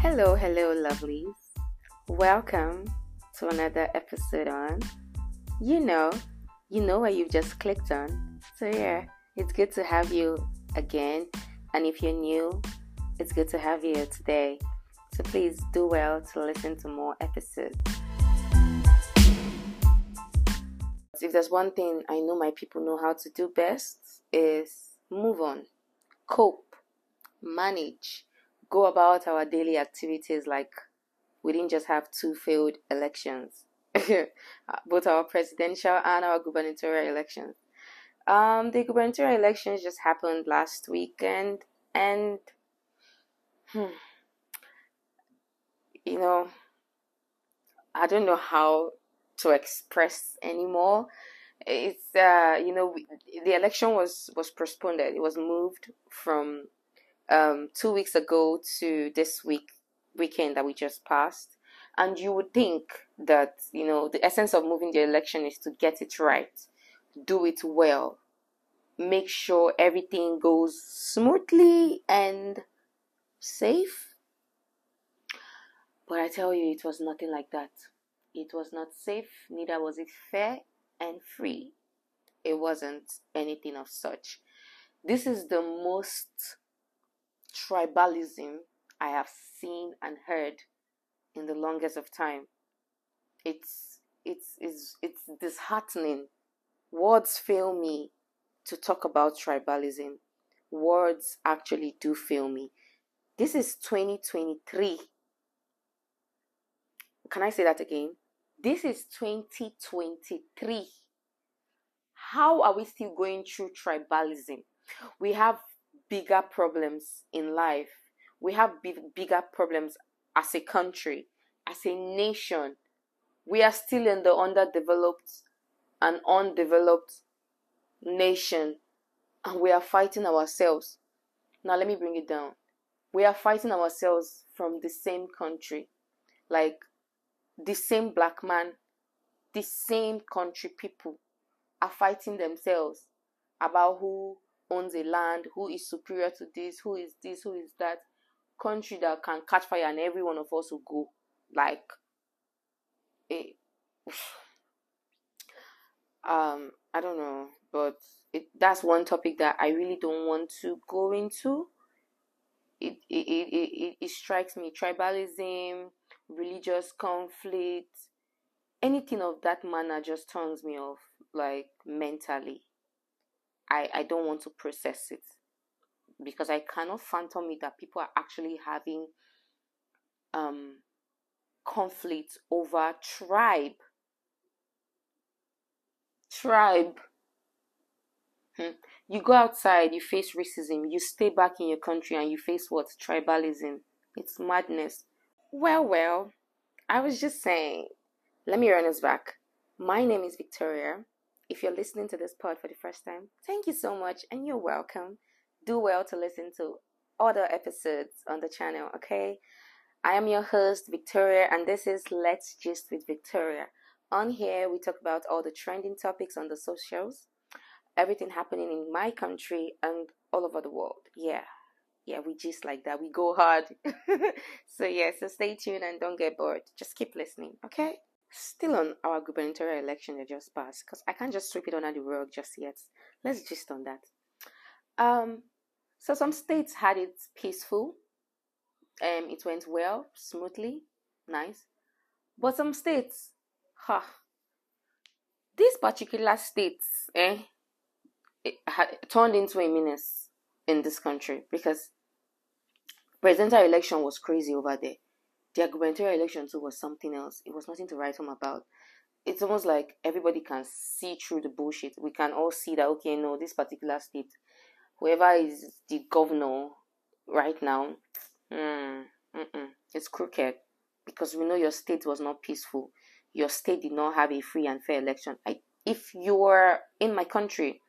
Hello, hello, lovelies. Welcome to another episode on You Know, you know what you've just clicked on. So, yeah, it's good to have you again. And if you're new, it's good to have you here today. So, please do well to listen to more episodes. If there's one thing I know my people know how to do best is move on, cope, manage, go about our daily activities like we didn't just have two failed elections, both our presidential and our gubernatorial elections. Um, the gubernatorial elections just happened last weekend, and hmm, you know, I don't know how to express anymore. It's uh, you know, the election was was postponed. It was moved from um, two weeks ago to this week weekend that we just passed. And you would think that, you know, the essence of moving the election is to get it right, do it well, make sure everything goes smoothly and safe. But I tell you, it was nothing like that. It was not safe, neither was it fair and free. It wasn't anything of such. This is the most tribalism I have seen and heard in the longest of time. It's it's it's it's disheartening. Words fail me to talk about tribalism. Words actually do fail me. This is 2023. Can I say that again? This is 2023. How are we still going through tribalism? We have bigger problems in life. We have big, bigger problems as a country, as a nation. We are still in the underdeveloped and undeveloped nation, and we are fighting ourselves. Now, let me bring it down. We are fighting ourselves from the same country, like the same black man, the same country people are fighting themselves about who owns a land, who is superior to this, who is this, who is that country that can catch fire and every one of us will go. Like a um I don't know, but it that's one topic that I really don't want to go into. It it it, it, it strikes me tribalism, religious conflict, anything of that manner just turns me off like mentally I, I don't want to process it because I cannot phantom it that people are actually having um conflict over tribe. Tribe. Hmm. You go outside, you face racism, you stay back in your country and you face what? Tribalism. It's madness. Well, well, I was just saying, let me run us back. My name is Victoria. If you're listening to this pod for the first time, thank you so much and you're welcome. Do well to listen to other episodes on the channel, okay? I am your host, Victoria, and this is Let's Gist with Victoria. On here, we talk about all the trending topics on the socials, everything happening in my country and all over the world. Yeah, yeah, we just like that. We go hard. so, yeah, so stay tuned and don't get bored. Just keep listening, okay? Still on our gubernatorial election that just passed, because I can't just sweep it under the rug just yet. Let's just on that. Um, so some states had it peaceful. Um, it went well, smoothly, nice. But some states, ha, huh, these particular states, eh, it had turned into a menace in this country because presidential election was crazy over there the gubernatorial election too was something else. It was nothing to write home about. It's almost like everybody can see through the bullshit. We can all see that okay, no, this particular state, whoever is the governor right now, mm, it's crooked because we know your state was not peaceful. Your state did not have a free and fair election. I, if you were in my country,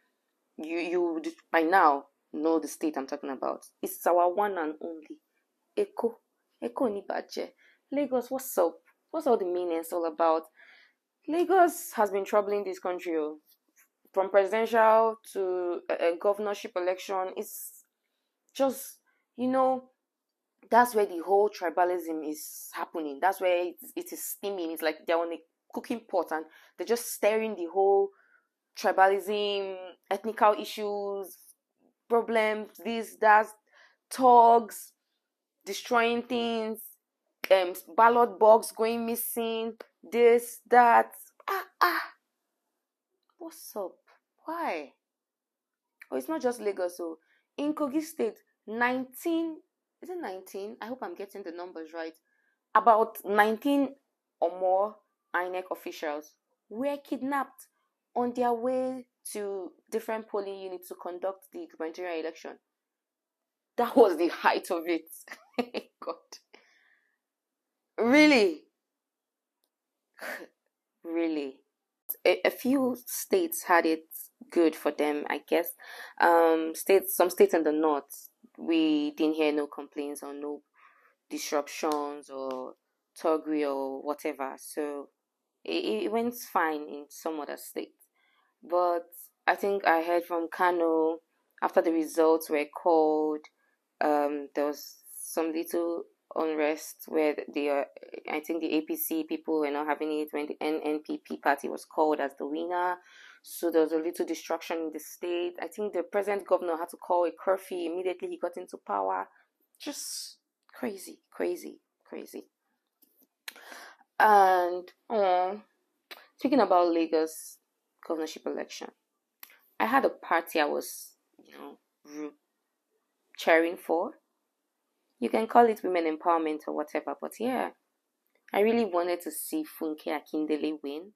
you you would by now know the state I'm talking about. It's our one and only Echo Eko Nibache. Lagos, what's up? What's all the meanings all about? Lagos has been troubling this country oh. from presidential to a, a governorship election. It's just, you know, that's where the whole tribalism is happening. That's where it, it is steaming. It's like they're on a cooking pot and they're just stirring the whole tribalism, ethnical issues, problems, this, that, thugs, destroying things, um, ballot box going missing, this, that. Ah, ah. What's up? Why? Oh, it's not just Lagos. So, in Kogi State, 19, is it 19? I hope I'm getting the numbers right. About 19 or more INEC officials were kidnapped on their way to different polling units to conduct the gubernatorial election. That was the height of it. God. Really? really? A, a, few states had it good for them, I guess. Um, states, some states in the north, we didn't hear no complaints or no disruptions or thuggery or whatever. So it, it went fine in some other states. But I think I heard from Kano after the results were called, um, there was some little unrest where the uh, I think the APC people were not having it when the NNPP party was called as the winner. So there was a little destruction in the state. I think the present governor had to call a curfew immediately he got into power. Just crazy, crazy, crazy. And uh, speaking about Lagos governorship election, I had a party I was, you know, cheering for. You can call it women empowerment or whatever, but yeah, I really wanted to see Funke Akindele win.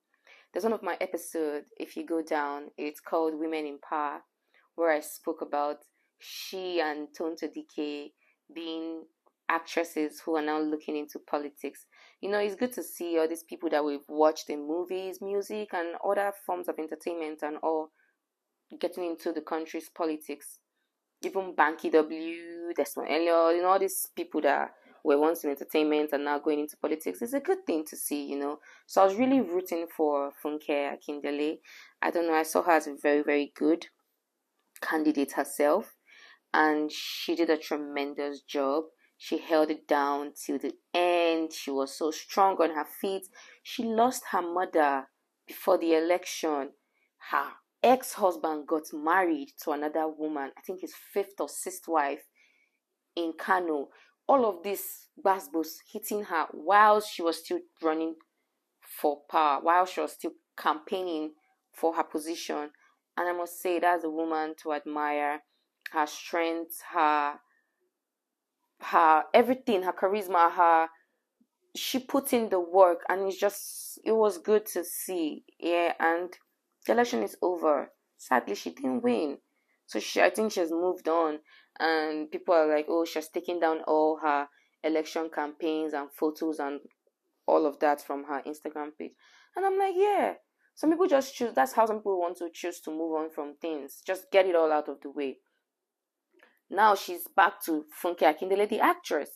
There's one of my episodes, if you go down, it's called Women in Power, where I spoke about she and Tonto Dikeh being actresses who are now looking into politics. You know, it's good to see all these people that we've watched in movies, music, and other forms of entertainment and all getting into the country's politics. Even Banky W, Desmond Elliot, you know, all these people that were once in entertainment and now going into politics. It's a good thing to see, you know. So I was really mm-hmm. rooting for Funke Akindele. I don't know, I saw her as a very, very good candidate herself, and she did a tremendous job. She held it down till the end. She was so strong on her feet. She lost her mother before the election. Her ex husband got married to another woman, I think his fifth or sixth wife in Kano. All of this basbos hitting her while she was still running for power, while she was still campaigning for her position. And I must say, that's a woman to admire. Her strength, her her everything, her charisma, her she put in the work and it's just it was good to see. Yeah, and the election is over. Sadly she didn't win. So she I think she's moved on and people are like, Oh, she's taking down all her election campaigns and photos and all of that from her Instagram page. And I'm like, Yeah. Some people just choose that's how some people want to choose to move on from things. Just get it all out of the way. Now she's back to Funke Akindele, the lady actress.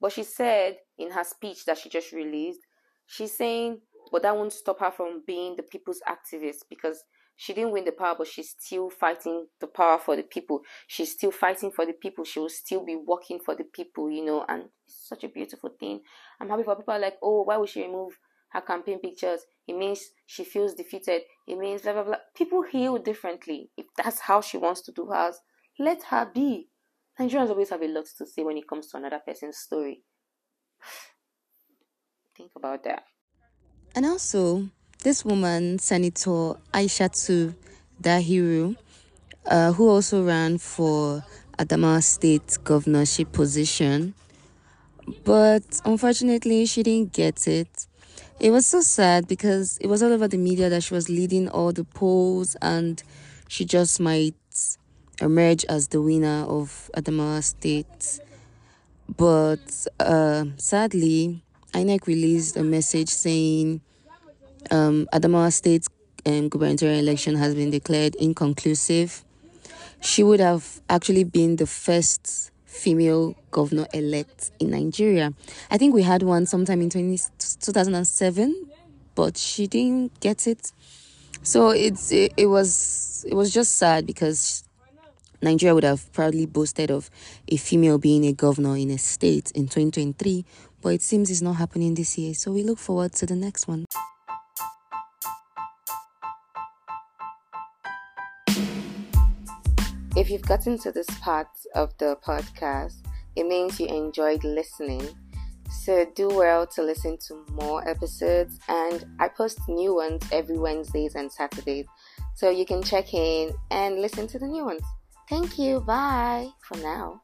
But she said in her speech that she just released, she's saying, but that won't stop her from being the people's activist because she didn't win the power, but she's still fighting the power for the people. She's still fighting for the people. She will still be working for the people, you know, and it's such a beautiful thing. I'm happy for people like, oh, why would she remove her campaign pictures? It means she feels defeated. It means blah blah blah. People heal differently. If that's how she wants to do hers, let her be. Nigerians always have a lot to say when it comes to another person's story. Think about that. And also, this woman, Senator Aishatu Dahiru, uh, who also ran for Adamawa State governorship position, but unfortunately, she didn't get it. It was so sad because it was all over the media that she was leading all the polls and she just might emerge as the winner of Adamawa State. But uh, sadly, INEC released a message saying um, Adamawa State's um, gubernatorial election has been declared inconclusive. She would have actually been the first female governor elect in Nigeria. I think we had one sometime in 20, 2007, but she didn't get it. So it's it, it was it was just sad because Nigeria would have proudly boasted of a female being a governor in a state in 2023, but it seems it's not happening this year. So we look forward to the next one. If you've gotten to this part of the podcast, it means you enjoyed listening. So do well to listen to more episodes, and I post new ones every Wednesdays and Saturdays. So you can check in and listen to the new ones. Thank you. Bye for now.